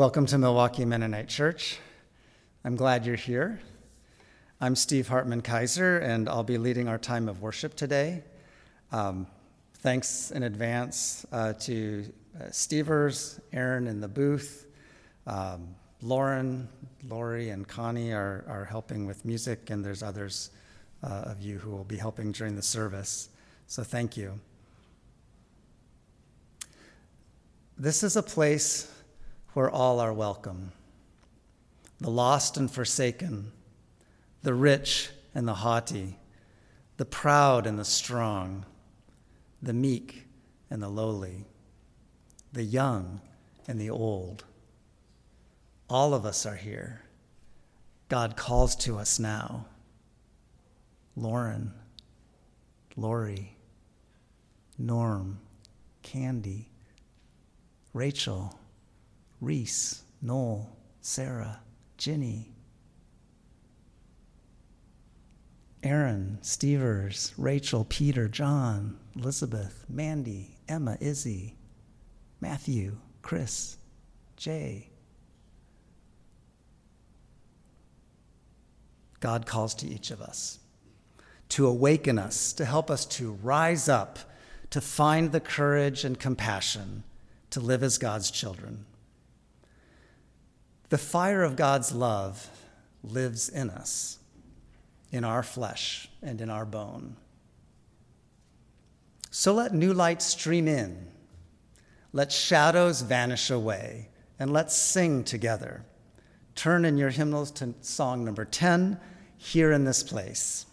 Welcome to Milwaukee Mennonite Church. I'm glad you're here. I'm Steve Hartman Kaiser, and I'll be leading our time of worship today. Um, thanks in advance uh, to uh, Stevers, Aaron in the booth, um, Lauren, Lori, and Connie are, are helping with music, and there's others uh, of you who will be helping during the service. So thank you. This is a place where all are welcome the lost and forsaken, the rich and the haughty, the proud and the strong, the meek and the lowly, the young and the old. All of us are here. God calls to us now. Lauren, Lori, Norm, Candy, Rachel, Reese, Noel, Sarah, Ginny, Aaron, Stevers, Rachel, Peter, John, Elizabeth, Mandy, Emma, Izzy, Matthew, Chris, Jay. God calls to each of us to awaken us, to help us to rise up, to find the courage and compassion to live as God's children. The fire of God's love lives in us, in our flesh and in our bone. So let new light stream in. Let shadows vanish away, and let's sing together. Turn in your hymnals to song number 10, Here in This Place.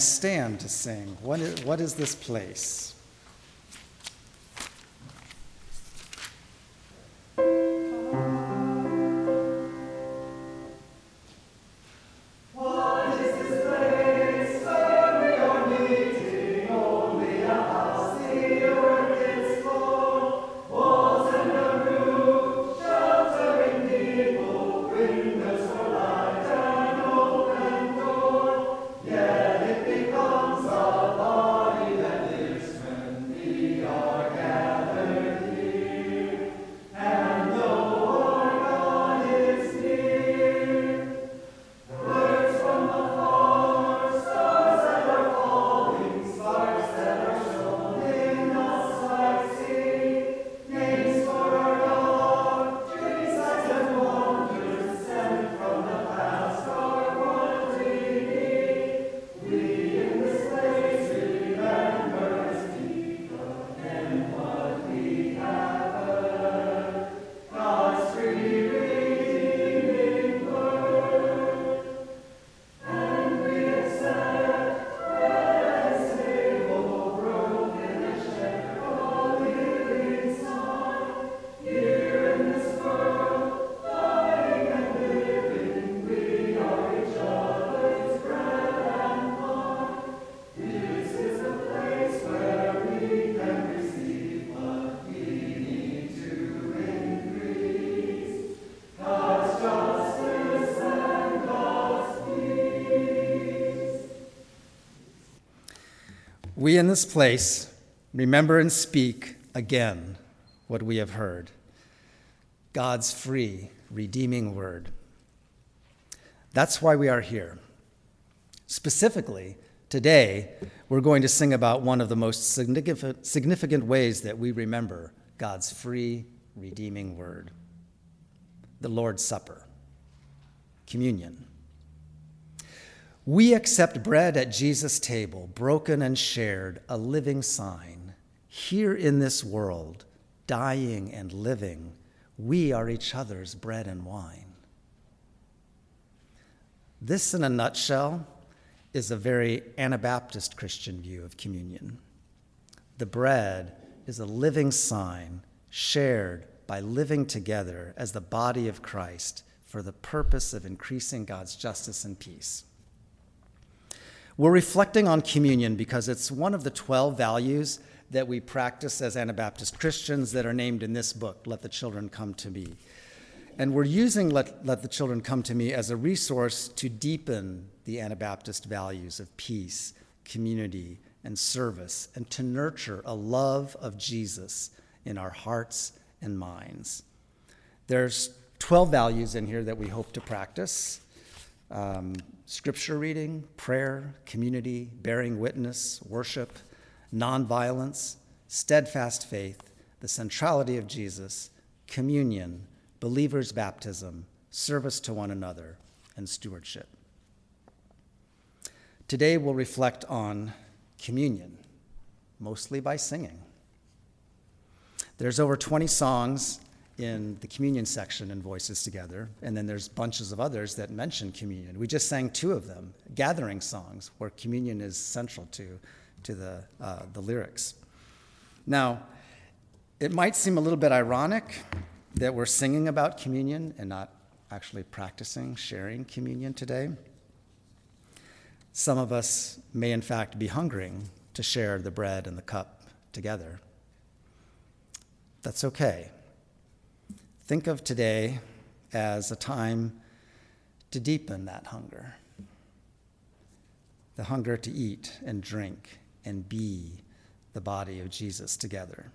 Stand to sing. What is, what is this place? We in this place remember and speak again what we have heard God's free, redeeming word. That's why we are here. Specifically, today, we're going to sing about one of the most significant, ways that we remember God's free, redeeming word the Lord's Supper, communion. We accept bread at Jesus' table, broken and shared, a living sign. Here in this world, dying and living, we are each other's bread and wine. This, in a nutshell, is a very Anabaptist Christian view of communion. The bread is a living sign shared by living together as the body of Christ for the purpose of increasing God's justice and peace. We're reflecting on communion because it's one of the 12 values that we practice as Anabaptist Christians that are named in this book, Let the Children Come to Me. And we're using Let, Let the Children Come to Me as a resource to deepen the Anabaptist values of peace, community, and service, and to nurture a love of Jesus in our hearts and minds. There's 12 values in here that we hope to practice um, scripture reading, prayer, community, bearing witness, worship, nonviolence, steadfast faith, the centrality of Jesus, communion, believer's baptism, service to one another, and stewardship. Today we'll reflect on communion, mostly by singing. There's over 20 songs in the communion section in Voices Together, and then there's bunches of others that mention communion. We just sang two of them, gathering songs, where communion is central to, to the, uh, the lyrics. Now, it might seem a little bit ironic that we're singing about communion and not actually practicing sharing communion today. Some of us may, in fact, be hungering to share the bread and the cup together. That's okay. Think of today as a time to deepen that hunger the hunger to eat and drink and be the body of Jesus together.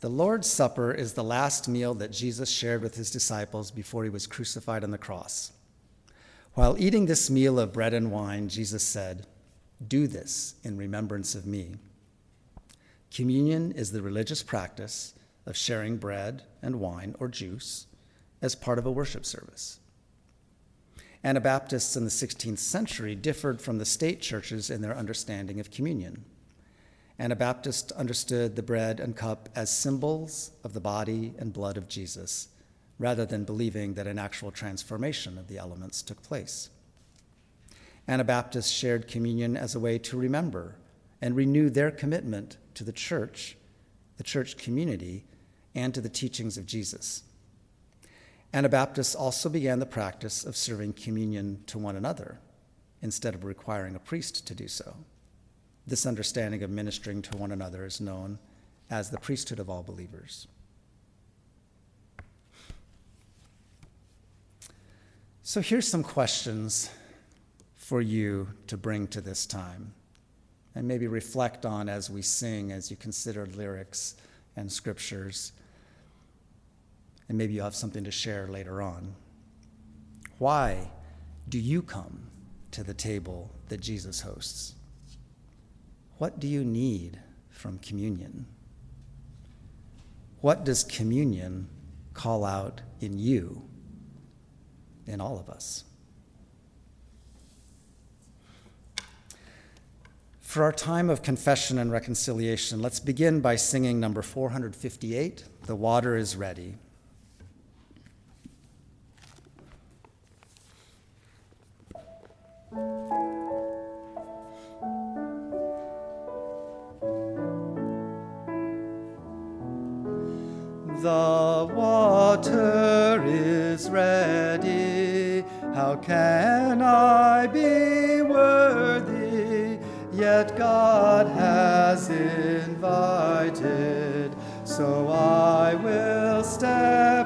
The Lord's Supper is the last meal that Jesus shared with his disciples before he was crucified on the cross. While eating this meal of bread and wine, Jesus said, Do this in remembrance of me. Communion is the religious practice of sharing bread and wine or juice as part of a worship service. Anabaptists in the 16th century differed from the state churches in their understanding of communion. Anabaptists understood the bread and cup as symbols of the body and blood of Jesus, rather than believing that an actual transformation of the elements took place. Anabaptists shared communion as a way to remember and renew their commitment to the church, the church community, and to the teachings of Jesus. Anabaptists also began the practice of serving communion to one another instead of requiring a priest to do so. This understanding of ministering to one another is known as the priesthood of all believers. So here's some questions for you to bring to this time and maybe reflect on as we sing, as you consider lyrics and scriptures. And maybe you'll have something to share later on. Why do you come to the table that Jesus hosts? What do you need from communion? What does communion call out in you, in all of us? For our time of confession and reconciliation, let's begin by singing number 458 The Water is Ready. The water is ready. How can I be worthy? Yet God has invited, so I will step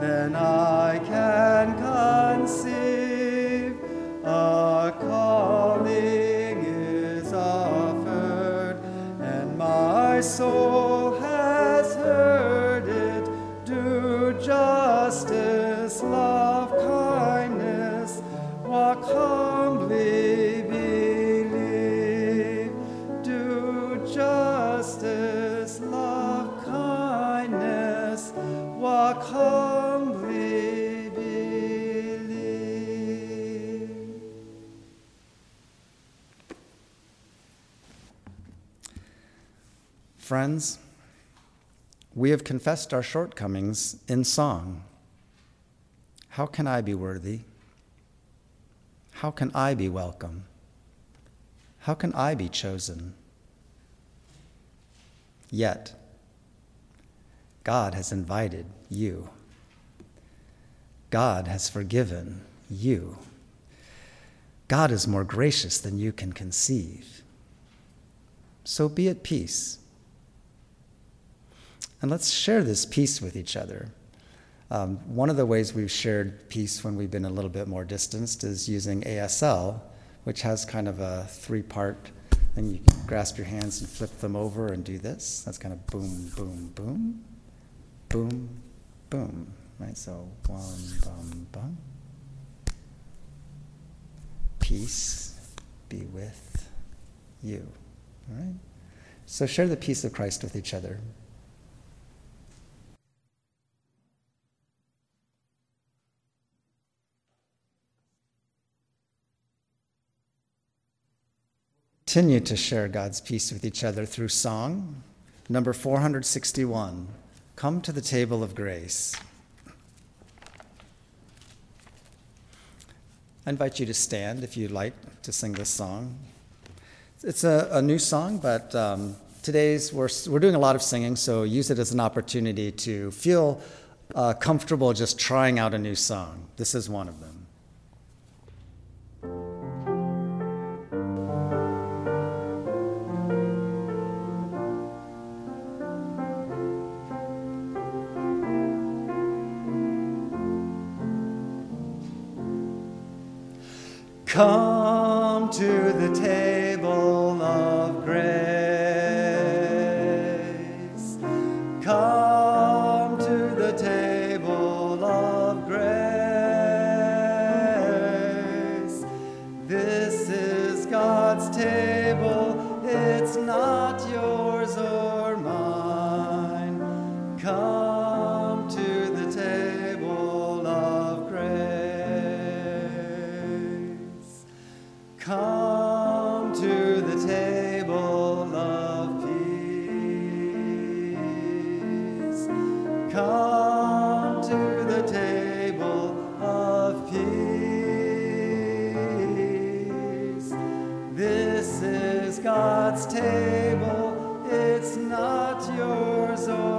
Then I can conceive. A calling is offered, and my soul. Friends, we have confessed our shortcomings in song. How can I be worthy? How can I be welcome? How can I be chosen? Yet, God has invited you. God has forgiven you. God is more gracious than you can conceive. So be at peace and let's share this peace with each other. Um, one of the ways we've shared peace when we've been a little bit more distanced is using ASL, which has kind of a three part thing. You can grasp your hands and flip them over and do this. That's kind of boom, boom, boom, boom, boom. Right? So one, bum, bum. Peace be with you. All right? So share the peace of Christ with each other. Continue to share God's peace with each other through song. Number 461 Come to the table of grace. I invite you to stand if you'd like to sing this song. It's a, a new song, but um, today's we're, we're doing a lot of singing, so use it as an opportunity to feel uh, comfortable just trying out a new song. This is one of them. Come to the table yours or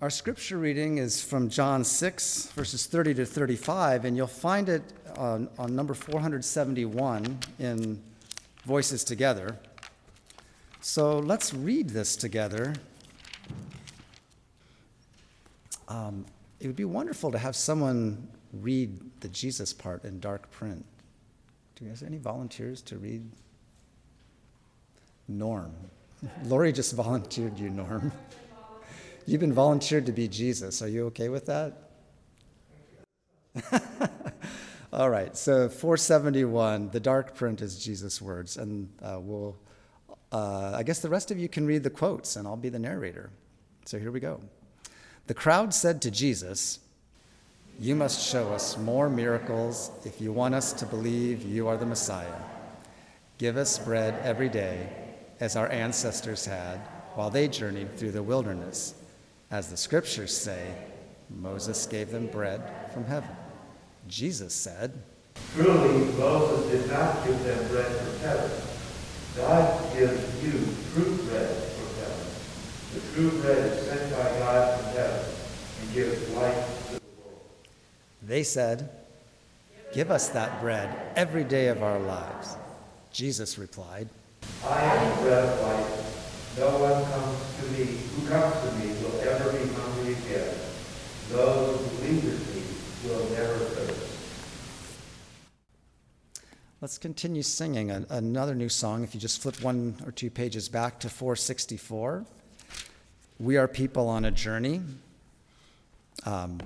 Our scripture reading is from John 6, verses 30 to 35, and you'll find it on, on number 471 in Voices Together. So let's read this together. Um, it would be wonderful to have someone read the Jesus part in dark print. Do you guys have any volunteers to read? Norm. Lori just volunteered you, Norm. You've been volunteered to be Jesus. Are you okay with that? All right, so 471, the dark print is Jesus' words, and uh, we'll, uh, I guess the rest of you can read the quotes, and I'll be the narrator. So here we go. The crowd said to Jesus, You must show us more miracles if you want us to believe you are the Messiah. Give us bread every day, as our ancestors had while they journeyed through the wilderness. As the scriptures say, Moses gave them bread from heaven. Jesus said, Truly, Moses did not give them bread from heaven. God gives you true bread from heaven. The true bread is sent by God from heaven and gives life. They said, Give us that bread every day of our lives. Jesus replied, I am the bread of life. No one comes to me, who comes to me will ever be hungry again. Those who believe in me will never thirst. Let's continue singing a, another new song. If you just flip one or two pages back to 464, We Are People on a Journey. Um,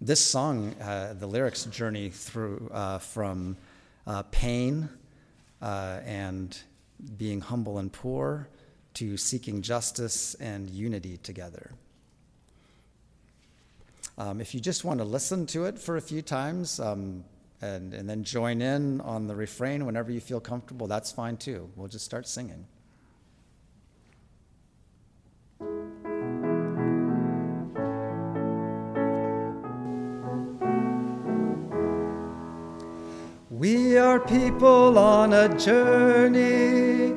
this song, uh, the lyrics journey through uh, from uh, pain uh, and being humble and poor to seeking justice and unity together. Um, if you just want to listen to it for a few times um, and, and then join in on the refrain whenever you feel comfortable, that's fine too. We'll just start singing. We are people on a journey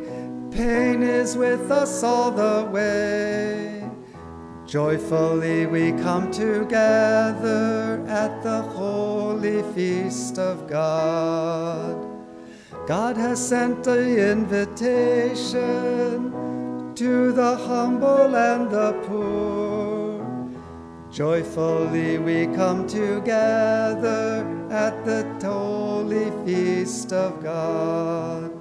pain is with us all the way. Joyfully we come together at the holy feast of God. God has sent an invitation to the humble and the poor. Joyfully we come together at the holy feast of God.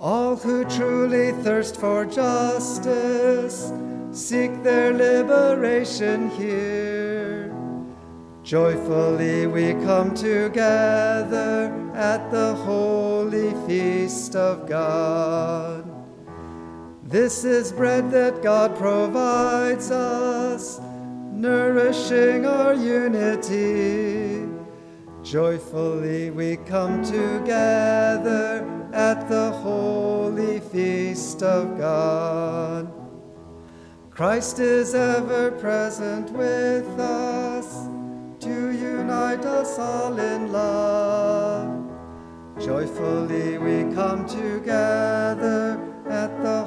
All who truly thirst for justice seek their liberation here. Joyfully we come together at the holy feast of God. This is bread that God provides us, nourishing our unity. Joyfully we come together at the holy feast of God. Christ is ever present with us to unite us all in love. Joyfully we come together at the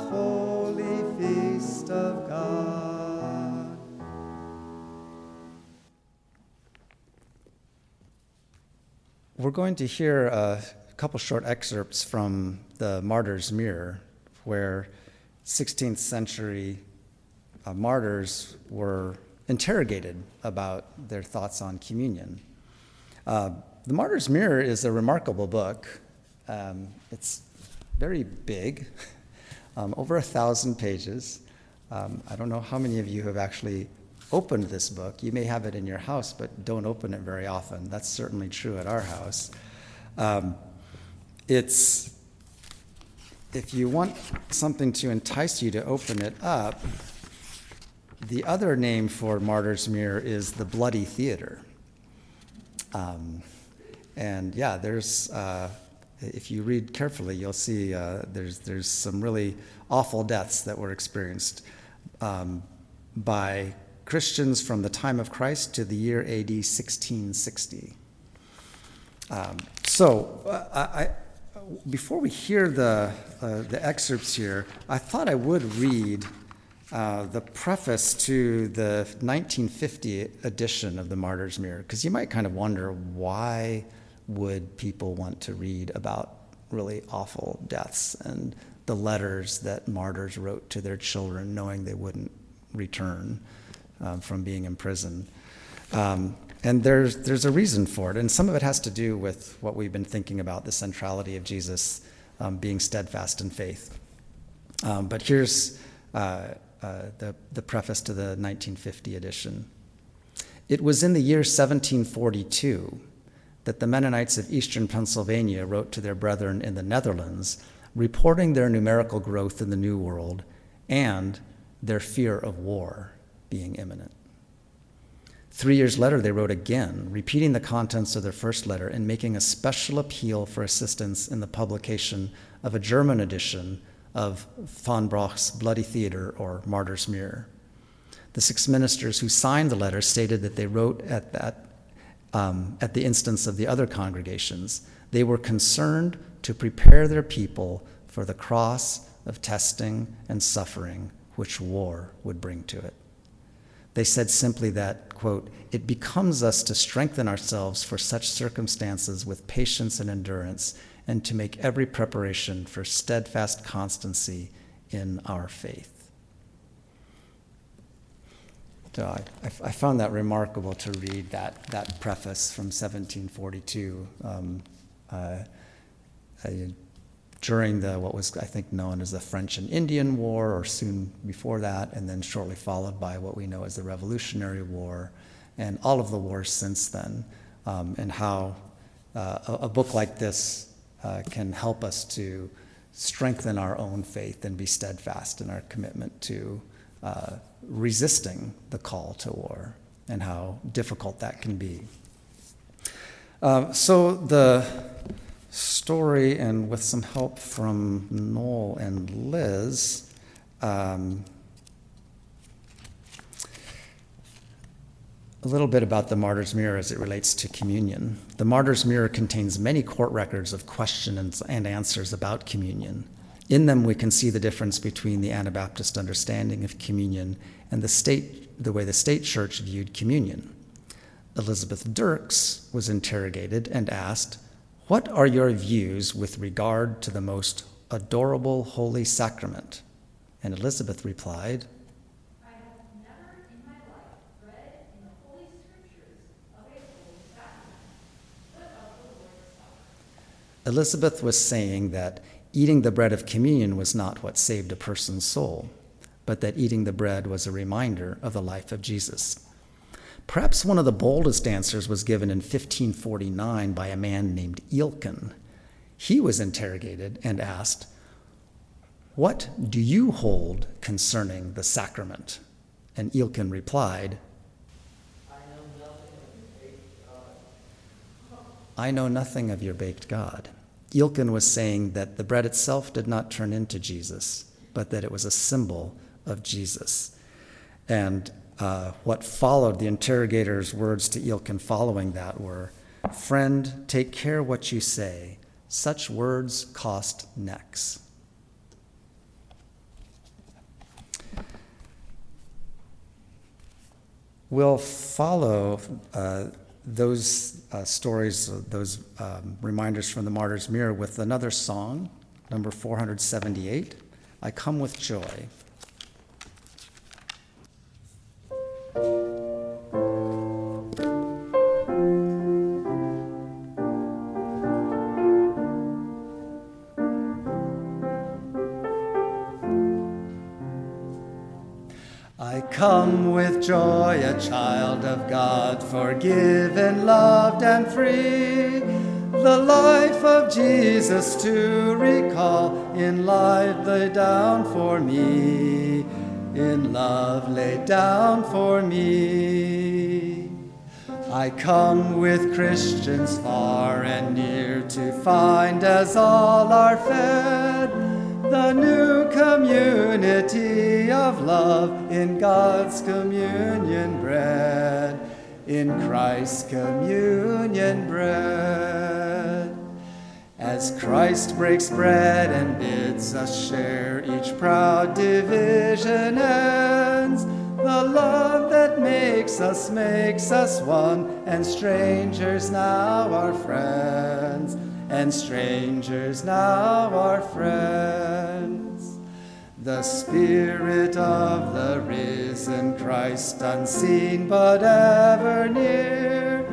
We're going to hear a couple short excerpts from the Martyr's Mirror, where 16th century uh, martyrs were interrogated about their thoughts on communion. Uh, the Martyr's Mirror is a remarkable book. Um, it's very big, um, over a thousand pages. Um, I don't know how many of you have actually opened this book. You may have it in your house, but don't open it very often. That's certainly true at our house. Um, it's if you want something to entice you to open it up, the other name for Martyr's Mirror is the Bloody Theater. Um, and yeah, there's, uh, if you read carefully, you'll see uh, there's, there's some really awful deaths that were experienced um, by Christians from the time of Christ to the year AD 1660. Um, so, uh, I, before we hear the, uh, the excerpts here, I thought I would read uh, the preface to the 1950 edition of the Martyr's Mirror, because you might kind of wonder why would people want to read about really awful deaths and the letters that martyrs wrote to their children, knowing they wouldn't return um, from being imprisoned. Um, and there's, there's a reason for it. And some of it has to do with what we've been thinking about the centrality of Jesus um, being steadfast in faith. Um, but here's uh, uh, the, the preface to the 1950 edition. It was in the year 1742 that the Mennonites of eastern Pennsylvania wrote to their brethren in the Netherlands, reporting their numerical growth in the New World and their fear of war being imminent. Three years later, they wrote again, repeating the contents of their first letter and making a special appeal for assistance in the publication of a German edition of van Braght's Bloody Theater or Martyr's Mirror. The six ministers who signed the letter stated that they wrote at that um, at the instance of the other congregations. They were concerned to prepare their people for the cross of testing and suffering which war would bring to it. They said simply that, quote, it becomes us to strengthen ourselves for such circumstances with patience and endurance, and to make every preparation for steadfast constancy in our faith. So I, I found that remarkable to read that, that preface from 1742. Um, uh, I, during the what was I think known as the French and Indian War, or soon before that, and then shortly followed by what we know as the Revolutionary War, and all of the wars since then, um, and how uh, a, a, book like this uh, can help us to strengthen our own faith and be steadfast in our commitment to uh, resisting the call to war and how difficult that can be. Uh, so the story, and with some help from Noel and Liz, um, a little bit about the Martyr's Mirror as it relates to communion. The Martyr's Mirror contains many court records of questions and answers about communion. In them, we can see the difference between the Anabaptist understanding of communion and the, state, the way the state church viewed communion. Elizabeth Dirks was interrogated and asked, what are your views with regard to the most adorable Holy Sacrament? And Elizabeth replied, I have never in my life read in the Holy Scriptures of Holy Sacrament, but of the Lord's Supper. Elizabeth was saying that eating the bread of communion was not what saved a person's soul, but that eating the bread was a reminder of the life of Jesus. Perhaps one of the boldest answers was given in 1549 by a man named Eelken. He was interrogated and asked, What do you hold concerning the sacrament? And Eelken replied, I know nothing of your baked God. Eelken was saying that the bread itself did not turn into Jesus, but that it was a symbol of Jesus. And uh, what followed, the interrogator's words to Eelken following that were Friend, take care what you say. Such words cost necks. We'll follow uh, those uh, stories, those um, reminders from the Martyr's Mirror with another song, number 478 I Come with Joy. Forgiven, loved, and free. the life of Jesus to recall. In life laid down for me, in love laid down for me. I come with Christians far and near to find as all are fed the new community of love in God's communion bread, in Christ's communion bread. As Christ breaks bread and bids us share, each proud division ends. The love that makes us makes us one, and strangers now are friends, and strangers now are friends. The Spirit of the risen Christ, unseen but ever near,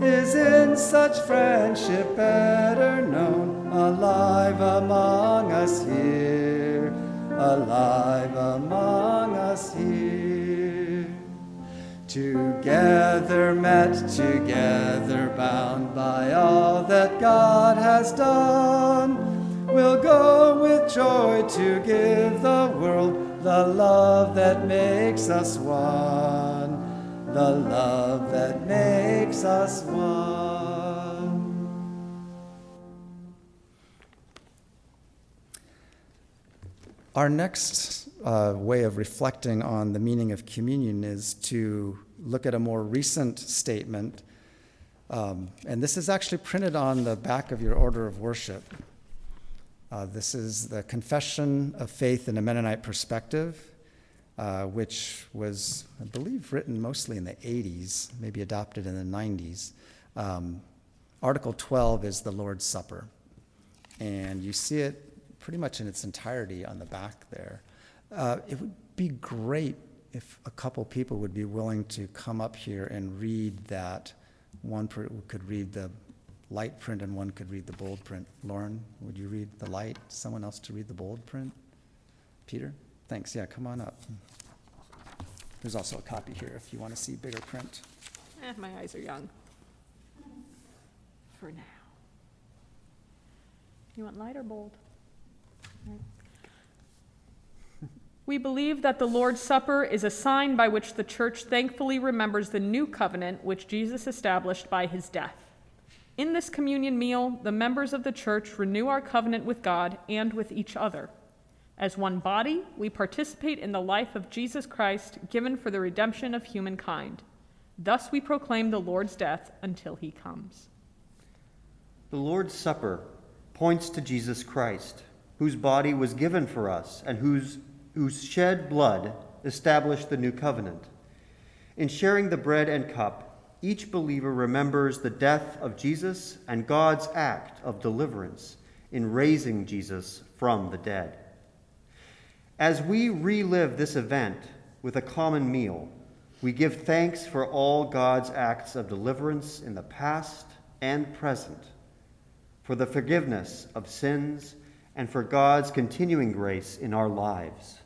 is in such friendship better known, alive among us here, alive among us here. Together met, together bound by all that God has done, we'll go with joy to give the world the love that makes us one, the love that makes us one. Our next uh, way of reflecting on the meaning of communion is to look at a more recent statement. Um, and this is actually printed on the back of your order of worship. Uh, this is the Confession of Faith in a Mennonite Perspective, uh, which was, I believe, written mostly in the 80s, maybe adopted in the 90s. Um, Article 12 is the Lord's Supper. And you see it pretty much in its entirety on the back there. Uh, it would be great if a couple people would be willing to come up here and read that. One per, could read the light print and one could read the bold print. Lauren, would you read the light? Someone else to read the bold print? Peter? Thanks. Yeah, come on up. There's also a copy here if you want to see bigger print. Eh, my eyes are young. For now. You want light or bold? Right. We believe that the Lord's Supper is a sign by which the church thankfully remembers the new covenant which Jesus established by his death. In this communion meal, the members of the church renew our covenant with God and with each other. As one body, we participate in the life of Jesus Christ given for the redemption of humankind. Thus we proclaim the Lord's death until he comes. The Lord's Supper points to Jesus Christ, whose body was given for us and whose, whose shed blood established the new covenant. In sharing the bread and cup, each believer remembers the death of Jesus and God's act of deliverance in raising Jesus from the dead. As we relive this event with a common meal, we give thanks for all God's acts of deliverance in the past and present, for the forgiveness of sins, and for God's continuing grace in our lives.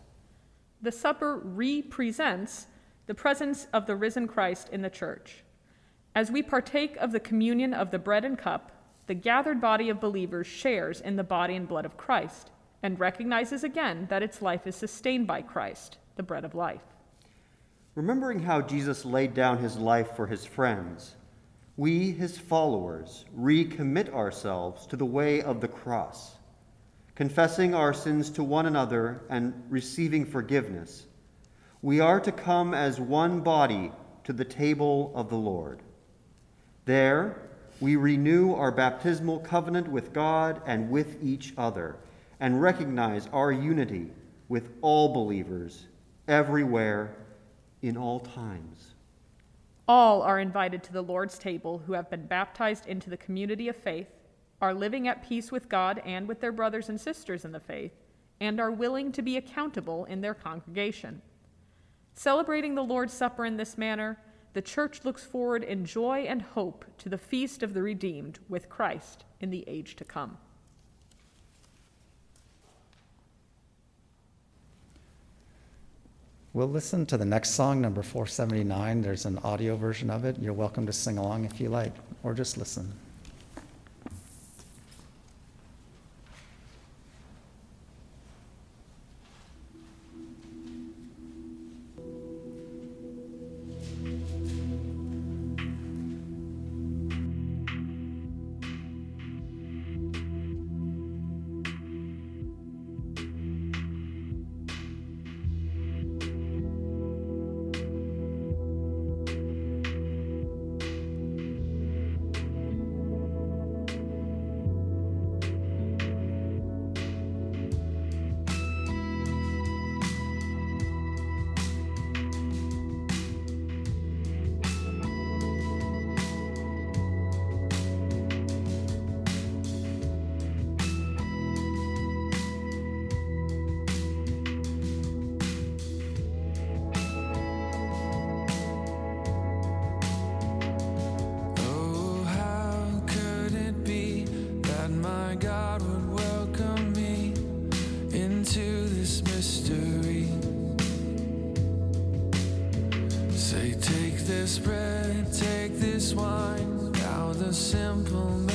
The supper represents the presence of the risen Christ in the church. As we partake of the communion of the bread and cup, the gathered body of believers shares in the body and blood of Christ and recognizes again that its life is sustained by Christ, the bread of life. Remembering how Jesus laid down his life for his friends, we, his followers, recommit ourselves to the way of the cross, confessing our sins to one another and receiving forgiveness. We are to come as one body to the table of the Lord. There, we renew our baptismal covenant with God and with each other, and recognize our unity with all believers everywhere in all times. All are invited to the Lord's table who have been baptized into the community of faith, are living at peace with God and with their brothers and sisters in the faith, and are willing to be accountable in their congregation. Celebrating the Lord's Supper in this manner, the church looks forward in joy and hope to the feast of the redeemed with Christ in the age to come. We'll listen to the next song, number 479. There's an audio version of it. You're welcome to sing along if you like, or just listen. God would welcome me into this mystery. Say, take this bread, take this wine, Now the simple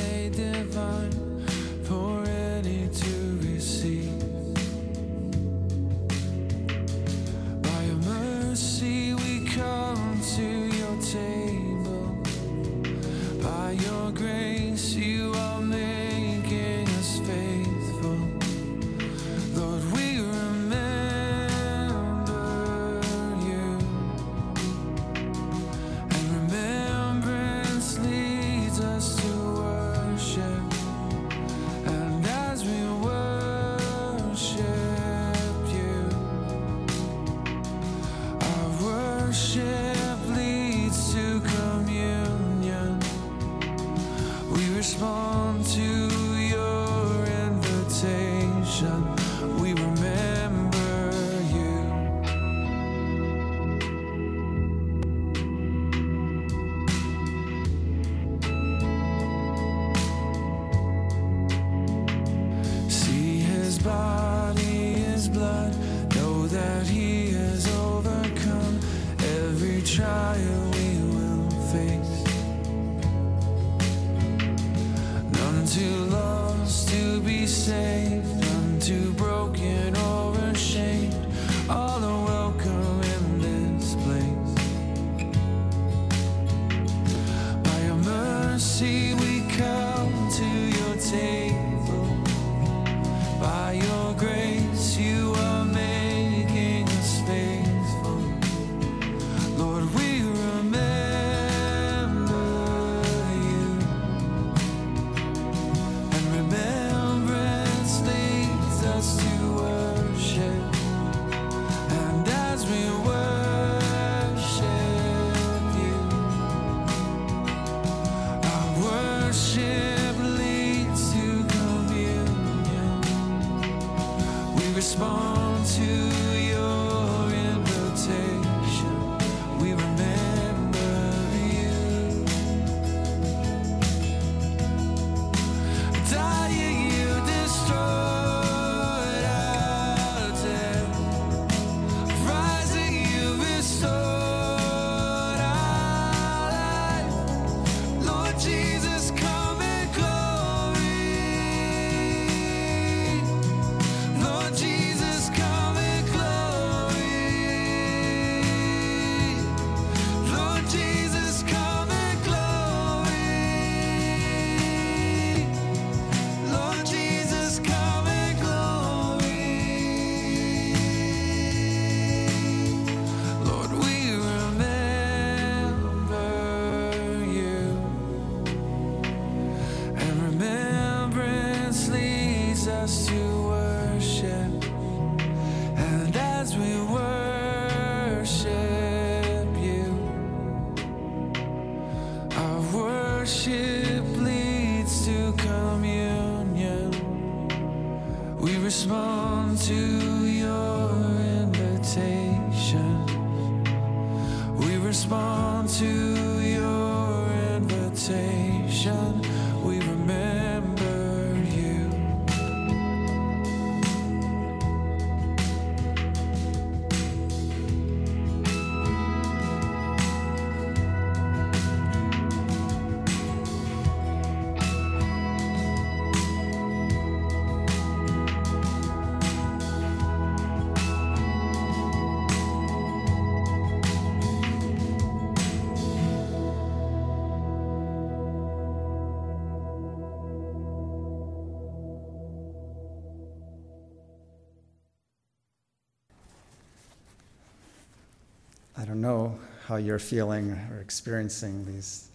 know how you're feeling or experiencing these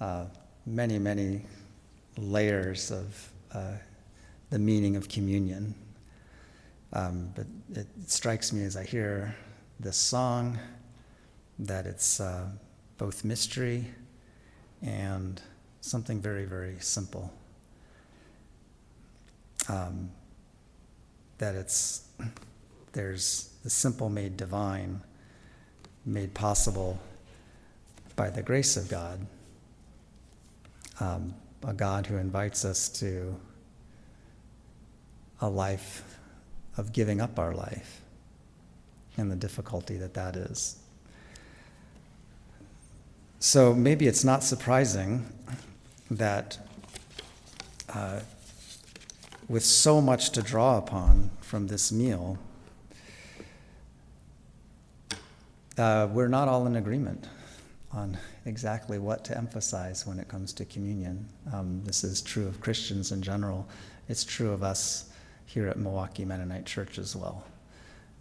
uh, many, many layers of uh, the meaning of communion. Um, but it strikes me as I hear this song that it's uh, both mystery and something very, very simple. Um, that it's there's the simple made divine made possible by the grace of God, um, a God who invites us to a life of giving up our life and the difficulty that that is. So maybe it's not surprising that uh, with so much to draw upon from this meal, uh, we're not all in agreement on exactly what to emphasize when it comes to communion. Um, this is true of Christians in general. It's true of us here at Milwaukee Mennonite Church as well.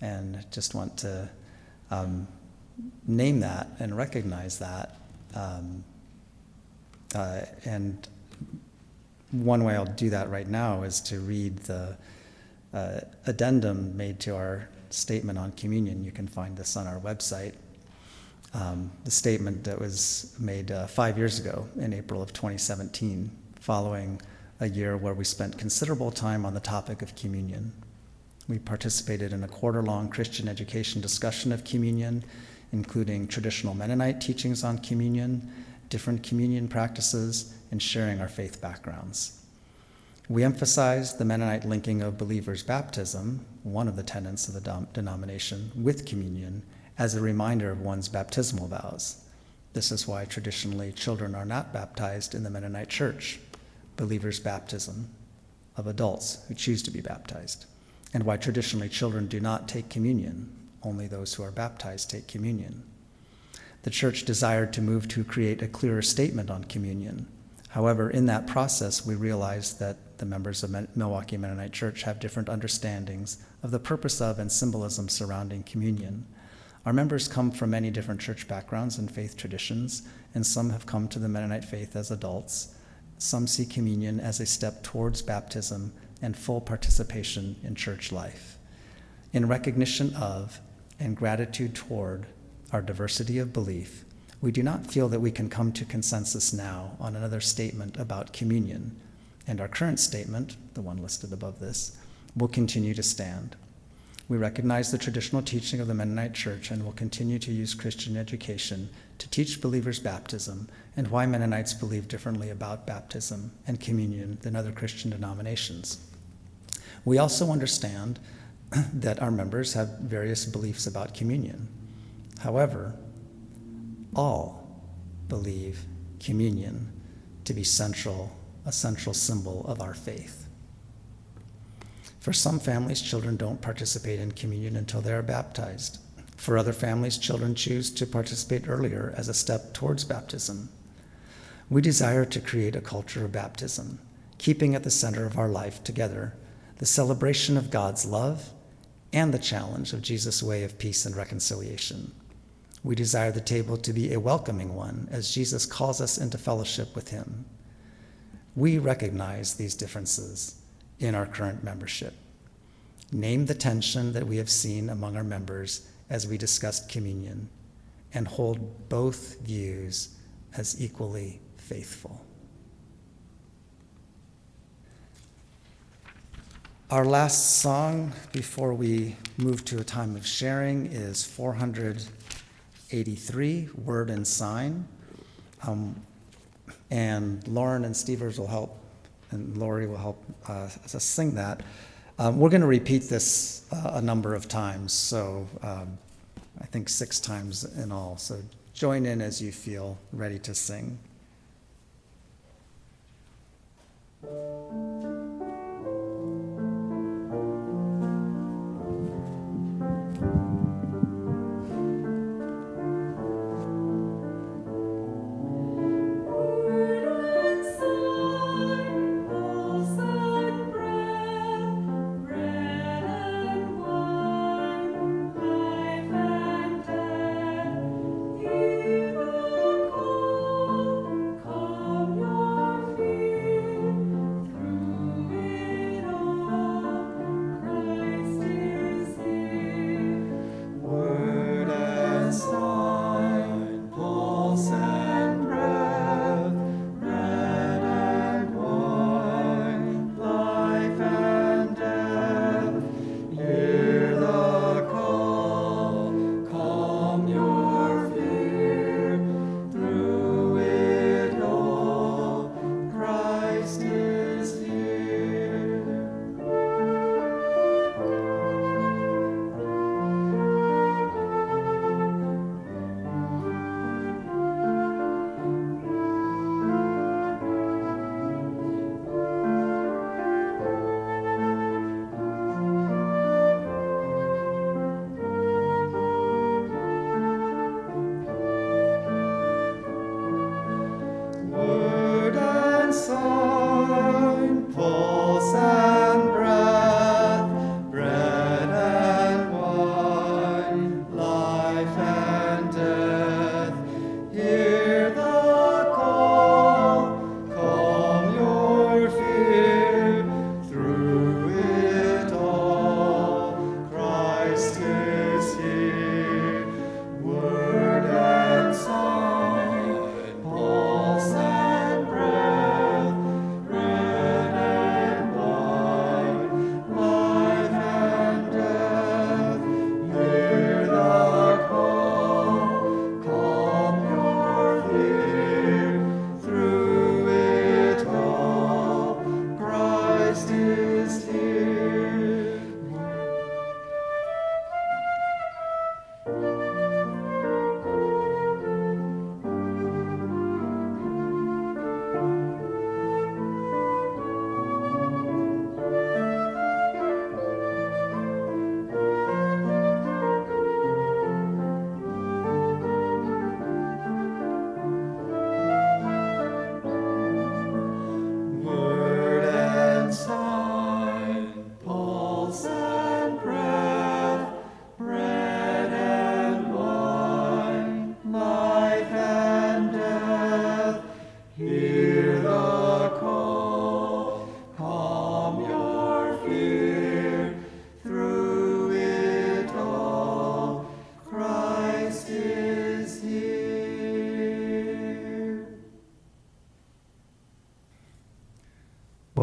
And just want to um, name that and recognize that. Um, uh, and one way I'll do that right now is to read the uh, addendum made to our statement on communion. You can find this on our website. Um, the statement that was made uh, five years ago in April of 2017, following a year where we spent considerable time on the topic of communion. We participated in a quarter long Christian education discussion of communion, including traditional Mennonite teachings on communion, different communion practices, and sharing our faith backgrounds. We emphasized the Mennonite linking of believers' baptism, one of the tenets of the denomination, with communion as a reminder of one's baptismal vows. This is why traditionally children are not baptized in the Mennonite church, believers' baptism of adults who choose to be baptized, and why traditionally children do not take communion, only those who are baptized take communion. The church desired to move to create a clearer statement on communion. However, in that process, we realized that the members of Milwaukee Mennonite Church have different understandings of the purpose of and symbolism surrounding communion. Our members come from many different church backgrounds and faith traditions, and some have come to the Mennonite faith as adults. Some see communion as a step towards baptism and full participation in church life. In recognition of and gratitude toward our diversity of belief, we do not feel that we can come to consensus now on another statement about communion, and our current statement, the one listed above this, will continue to stand. We recognize the traditional teaching of the Mennonite Church and will continue to use Christian education to teach believers baptism and why Mennonites believe differently about baptism and communion than other Christian denominations. We also understand that our members have various beliefs about communion. However, all believe communion to be central, a central symbol of our faith. For some families, children don't participate in communion until they are baptized. For other families, children choose to participate earlier as a step towards baptism. We desire to create a culture of baptism, keeping at the center of our life together the celebration of God's love and the challenge of Jesus' way of peace and reconciliation. We desire the table to be a welcoming one as Jesus calls us into fellowship with Him. We recognize these differences in our current membership. Name the tension that we have seen among our members as we discussed communion, and hold both views as equally faithful. Our last song before we move to a time of sharing is 483, Word and Sign. Um, and Lauren and Stevers will help and Lori will help uh, us sing that. Um, we're going to repeat this uh, a number of times, so um, I think six times in all. So join in as you feel ready to sing.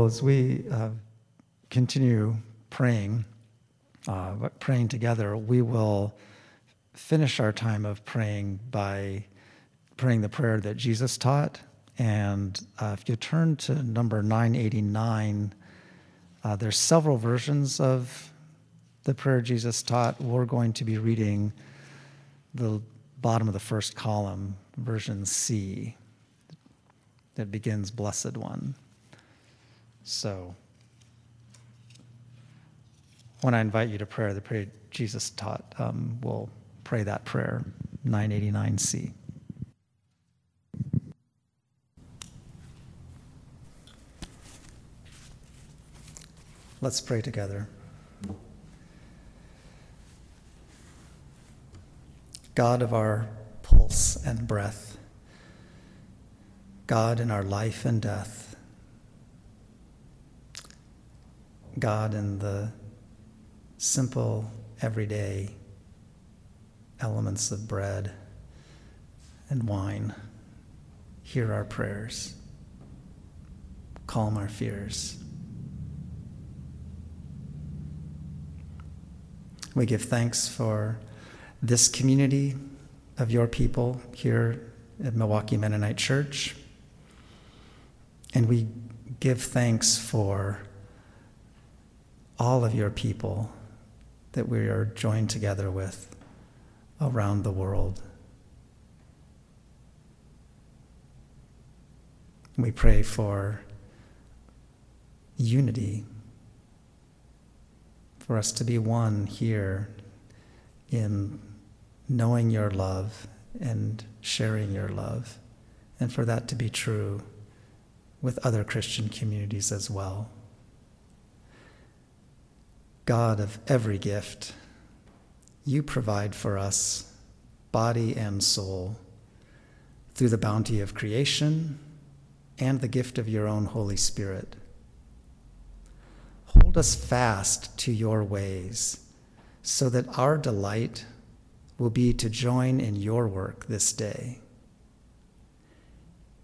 As we uh, continue praying, uh, praying together, we will finish our time of praying by praying the prayer that Jesus taught. And uh, if you turn to number 989, uh, there's several versions of the prayer Jesus taught. We're going to be reading the bottom of the first column, version C, that begins Blessed One. So, when I invite you to prayer, the prayer Jesus taught, um, we'll pray that prayer, 989C. Let's pray together. God of our pulse and breath, God in our life and death, God in the simple, everyday elements of bread and wine, hear our prayers, calm our fears. We give thanks for this community of your people here at Milwaukee Mennonite Church. And we give thanks for all of your people that we are joined together with around the world. We pray for unity, for us to be one here in knowing your love and sharing your love, and for that to be true with other Christian communities as well. God of every gift, you provide for us body and soul through the bounty of creation and the gift of your own Holy Spirit. Hold us fast to your ways so that our delight will be to join in your work this day.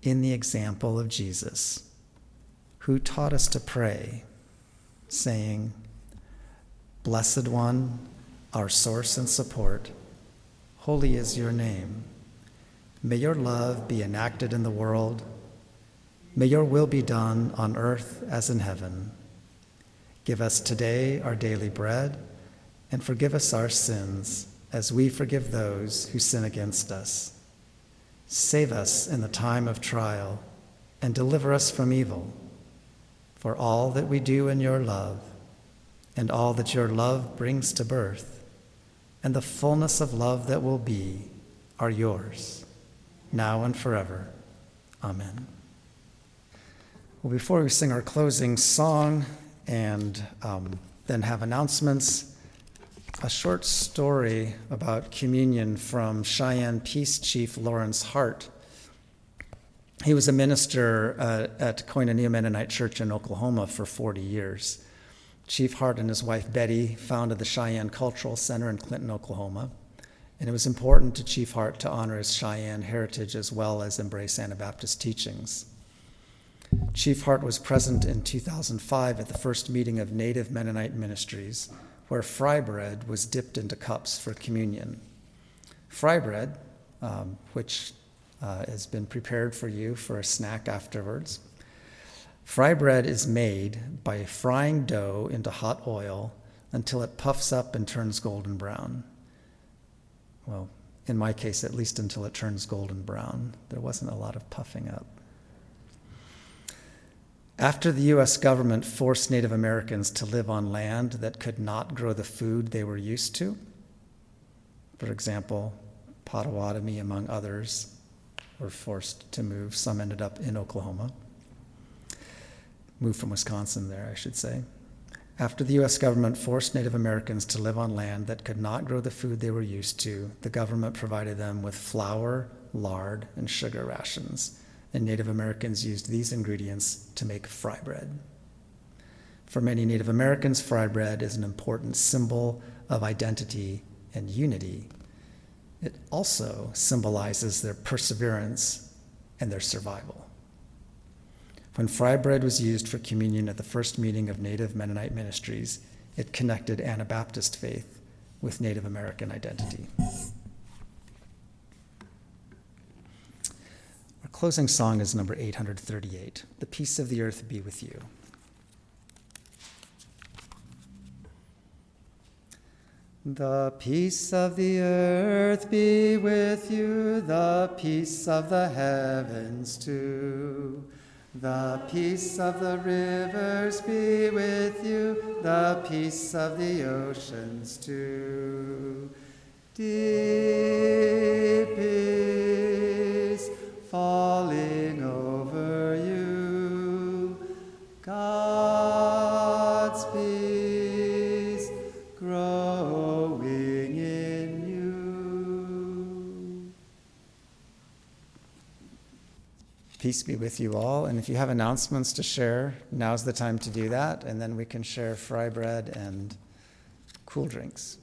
In the example of Jesus, who taught us to pray, saying, Blessed One, our source and support, holy is your name. May your love be enacted in the world. May your will be done on earth as in heaven. Give us today our daily bread, and forgive us our sins as we forgive those who sin against us. Save us in the time of trial, and deliver us from evil. For all that we do in your love, and all that your love brings to birth, and the fullness of love that will be, are yours, now and forever. Amen. Well, before we sing our closing song and um, then have announcements, a short story about communion from Cheyenne Peace Chief Lawrence Hart. He was a minister uh, at Koinonia Mennonite Church in Oklahoma for 40 years. Chief Hart and his wife Betty founded the Cheyenne Cultural Center in Clinton, Oklahoma. And it was important to Chief Hart to honor his Cheyenne heritage as well as embrace Anabaptist teachings. Chief Hart was present in 2005 at the first meeting of Native Mennonite Ministries, where fry bread was dipped into cups for communion. Fry bread, um, which uh, has been prepared for you for a snack afterwards, Fry bread is made by frying dough into hot oil until it puffs up and turns golden brown. Well, in my case, at least until it turns golden brown. There wasn't a lot of puffing up. After the US government forced Native Americans to live on land that could not grow the food they were used to, for example, Potawatomi, among others, were forced to move. Some ended up in Oklahoma moved from Wisconsin there, I should say. After the US government forced Native Americans to live on land that could not grow the food they were used to, the government provided them with flour, lard, and sugar rations, and Native Americans used these ingredients to make fry bread. For many Native Americans, fry bread is an important symbol of identity and unity. It also symbolizes their perseverance and their survival. When fry bread was used for communion at the first meeting of Native Mennonite ministries, it connected Anabaptist faith with Native American identity. Our closing song is number 838 The Peace of the Earth Be With You. The peace of the earth be with you, the peace of the heavens too. The peace of the rivers be with you, the peace of the oceans too. Deep peace falling over you. God's Peace be with you all. And if you have announcements to share, now's the time to do that. And then we can share fry bread and cool drinks.